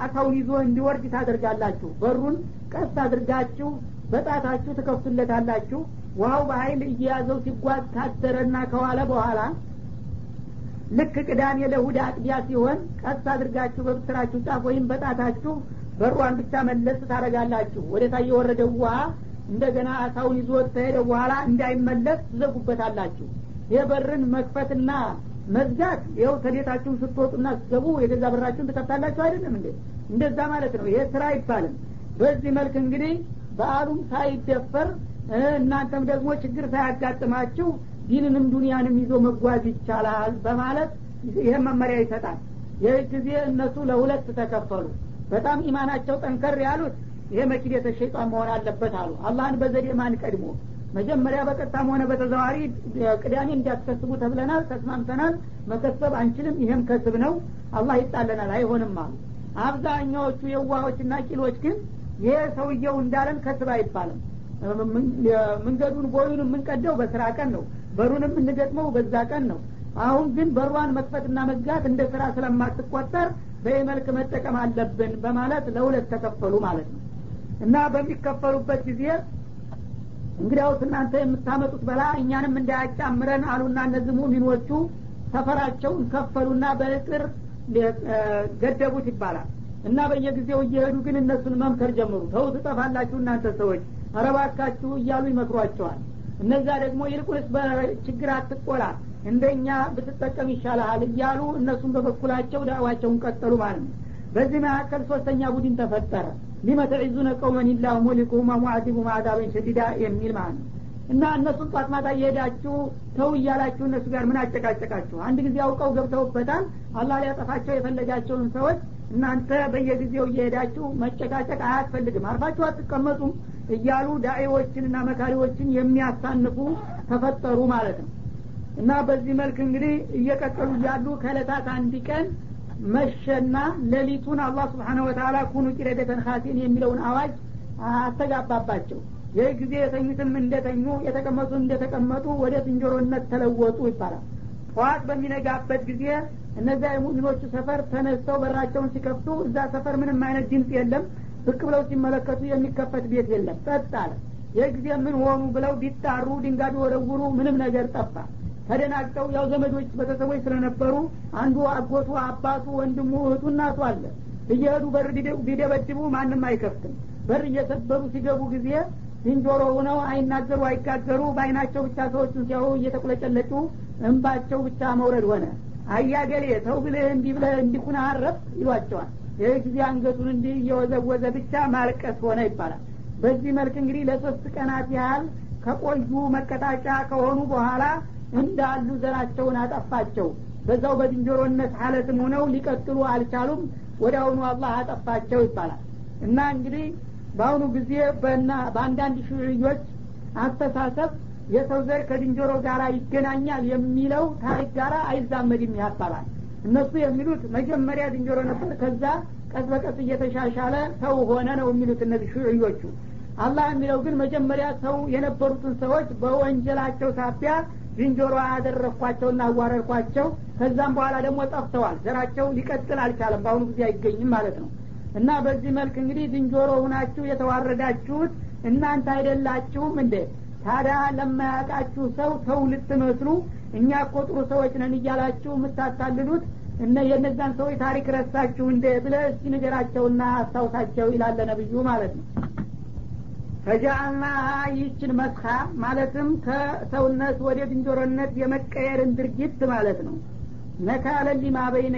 አሳውን ይዞ እንዲወርድ ታደርጋላችሁ። በሩን ቀስ አድርጋችሁ በጣታችሁ ትከፍቱለታላችሁ። ውሀው በሀይል እየያዘው ሲጓዝ ካደረና ከዋለ በኋላ ልክ ቅዳሜ ለእሁድ አጥቢያ ሲሆን ቀስ አድርጋችሁ በብስራችሁ ጫፍ ወይም በጣታችሁ በሯን ብቻ መለስ ታደረጋላችሁ ወደ ታ የወረደው ውሃ እንደገና አሳውን ይዞ ተሄደ በኋላ እንዳይመለስ ትዘጉበታላችሁ። የበርን መክፈትና መዝጋት ይኸው ተቤታችሁን ስትወጡና ስትገቡ የገዛ በራችሁን ትከፍታላችሁ አይደለም እንዴ? እንደዛ ማለት ነው። ይሄ ስራ አይባልም። በዚህ መልክ እንግዲህ በአሉም ሳይደፈር እናንተም ደግሞ ችግር ሳያጋጥማችሁ ዲንንም ዱንያንም ይዞ መጓዝ ይቻላል በማለት ይህን መመሪያ ይሰጣል። ይህ ጊዜ እነሱ ለሁለት ተከፈሉ። በጣም ኢማናቸው ጠንከር ያሉት ይሄ መኪደተ ሸይጣን መሆን አለበት አሉ። አላህን በዘዴ ማን ቀድሞ? መጀመሪያ በቀጥታም ሆነ በተዘዋሪ ቅዳሜ እንዲያስከስቡ ተብለናል ተስማምተናል። መከሰብ አንችልም ይሄም ከስብ ነው። አላህ ይጣለናል አይሆንም አሉ። አብዛኛዎቹ የዋሆችና ቂሎች ግን ይሄ ሰውየው እንዳለን ከስብ አይባልም። መንገዱን ቦዩን የምንቀደው በስራ ቀን ነው በሩን የምንገጥመው በዛ ቀን ነው። አሁን ግን በሯን መክፈትና መዝጋት እንደ ስራ ስለማትቆጠር በመልክ መጠቀም አለብን በማለት ለሁለት ተከፈሉ ማለት ነው እና በሚከፈሉበት ጊዜ እንግዲያውስ እናንተ የምታመጡት በላ እኛንም እንዳያጫምረን አሉና እነዚህ ሙሚኖቹ ሰፈራቸውን ከፈሉና በእጥር ገደቡት ይባላል። እና በየጊዜው እየሄዱ ግን እነሱን መምከር ጀመሩ። ተው ትጠፋላችሁ እናንተ ሰዎች አረባካችሁ እያሉ ይመክሯቸዋል። እነዛ ደግሞ ይልቁንስ በችግር አትቆላ እንደኛ ብትጠቀም ይሻልሃል እያሉ እነሱም በበኩላቸው ዳዕዋቸውን ቀጠሉ ማለት ነው። በዚህ መካከል ሶስተኛ ቡድን ተፈጠረ ሊመተዒዙነ ቀውመን ኢላሁ ሙሊኩሁም ወሙዓዚቡሁም አዛበን ሸዲዳ የሚል ማለት ነው። እና እነሱን ጧት ማታ እየሄዳችሁ ተው እያላችሁ እነሱ ጋር ምን አጨቃጨቃችሁ? አንድ ጊዜ አውቀው ገብተውበታል። አላህ ሊያጠፋቸው የፈለጋቸውን ሰዎች እናንተ በየጊዜው እየሄዳችሁ መጨቃጨቅ አያስፈልግም። አርፋችሁ አትቀመጡም እያሉ ዳዒዎችንና መካሪዎችን የሚያሳንፉ ተፈጠሩ ማለት ነው። እና በዚህ መልክ እንግዲህ እየቀጠሉ እያሉ ከእለታት አንድ ቀን መሸና ሌሊቱን አላህ ስብሓነ ወተላ ኩኑ ቂረደተን ካሲን የሚለውን አዋጅ አስተጋባባቸው ይህ ጊዜ የተኙትም እንደተኙ የተቀመጡም እንደተቀመጡ ወደ ዝንጀሮነት ተለወጡ ይባላል። ጠዋት በሚነጋበት ጊዜ እነዚያ የሙእሚኖቹ ሰፈር ተነስተው በራቸውን ሲከፍቱ እዛ ሰፈር ምንም አይነት ድምፅ የለም። ብቅ ብለው ሲመለከቱ የሚከፈት ቤት የለም። ጸጥ አለ። ይህ ጊዜ ምን ሆኑ ብለው ቢጣሩ ድንጋይ ቢወረውሩ ምንም ነገር ጠፋ ተደናግጠው ያው ዘመዶች ቤተሰቦች ስለነበሩ አንዱ አጎቱ አባቱ ወንድሙ እህቱ እናቱ አለ። እየሄዱ በር ቢደበድቡ ማንም አይከፍትም። በር እየሰበሩ ሲገቡ ጊዜ ዝንጀሮ ሁነው አይናገሩ አይጋገሩ በአይናቸው ብቻ ሰዎችን ሲያዩ እየተቁለጨለጩ እንባቸው ብቻ መውረድ ሆነ። አያገሌ ተው ብልህ እንዲህ ብለህ እንዲኩን አረፍ ይሏቸዋል። ይህ ጊዜ አንገቱን እንዲህ እየወዘወዘ ብቻ ማልቀስ ሆነ ይባላል። በዚህ መልክ እንግዲህ ለሶስት ቀናት ያህል ከቆዩ መቀጣጫ ከሆኑ በኋላ እንዳሉ ዘራቸውን አጠፋቸው። በዛው በዝንጀሮነት ሀለትም ሆነው ሊቀጥሉ አልቻሉም። ወደ አሁኑ አላህ አጠፋቸው ይባላል። እና እንግዲህ በአሁኑ ጊዜ በአንዳንድ ሽርዮች አስተሳሰብ የሰው ዘር ከዝንጀሮ ጋር ይገናኛል የሚለው ታሪክ ጋር አይዛመድም ያባላል እነሱ የሚሉት መጀመሪያ ዝንጀሮ ነበር ከዛ ቀስ በቀስ እየተሻሻለ ሰው ሆነ ነው የሚሉት እነዚህ ሽዕዮቹ አላህ የሚለው ግን መጀመሪያ ሰው የነበሩትን ሰዎች በወንጀላቸው ሳቢያ ዝንጀሮ አደረግኳቸውና አዋረድኳቸው። ከዛም በኋላ ደግሞ ጠፍተዋል። ዘራቸው ሊቀጥል አልቻለም። በአሁኑ ጊዜ አይገኝም ማለት ነው። እና በዚህ መልክ እንግዲህ ዝንጀሮ ሁናችሁ የተዋረዳችሁት እናንተ አይደላችሁም እንዴ? ታዲያ ለማያውቃችሁ ሰው ሰው ልትመስሉ እኛ እኮ ጥሩ ሰዎች ነን እያላችሁ የምታታልሉት እነ የእነዛን ሰዎች ታሪክ ረሳችሁ እንደ ብለ እስቲ ንገራቸውና አስታውሳቸው ይላለ ነብዩ ማለት ነው ፈጃአልናሃ ይህችን መስካ ማለትም ከሰውነት ወደ ዝንጀሮነት የመቀየርን ድርጊት ማለት ነው። ነካለን ሊማ በይነ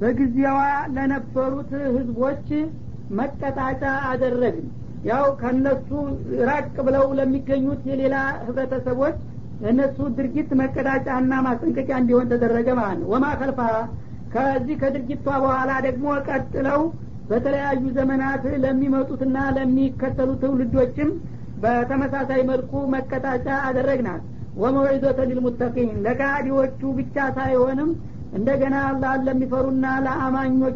በጊዜዋ ለነበሩት ህዝቦች መቀጣጫ አደረግን። ያው ከነሱ ራቅ ብለው ለሚገኙት የሌላ ህብረተሰቦች እነሱ ድርጊት መቀጣጫና ማስጠንቀቂያ እንዲሆን ተደረገ ማለት ነው። ወማ ከልፋ ከዚህ ከድርጊቷ በኋላ ደግሞ ቀጥለው በተለያዩ ዘመናት ለሚመጡትና ለሚከተሉ ትውልዶችም በተመሳሳይ መልኩ መቀጣጫ አደረግናት። ወመወዒዞተ ሊልሙተቂን ለጋዲዎቹ ብቻ ሳይሆንም እንደገና አላህን ለሚፈሩና ለአማኞች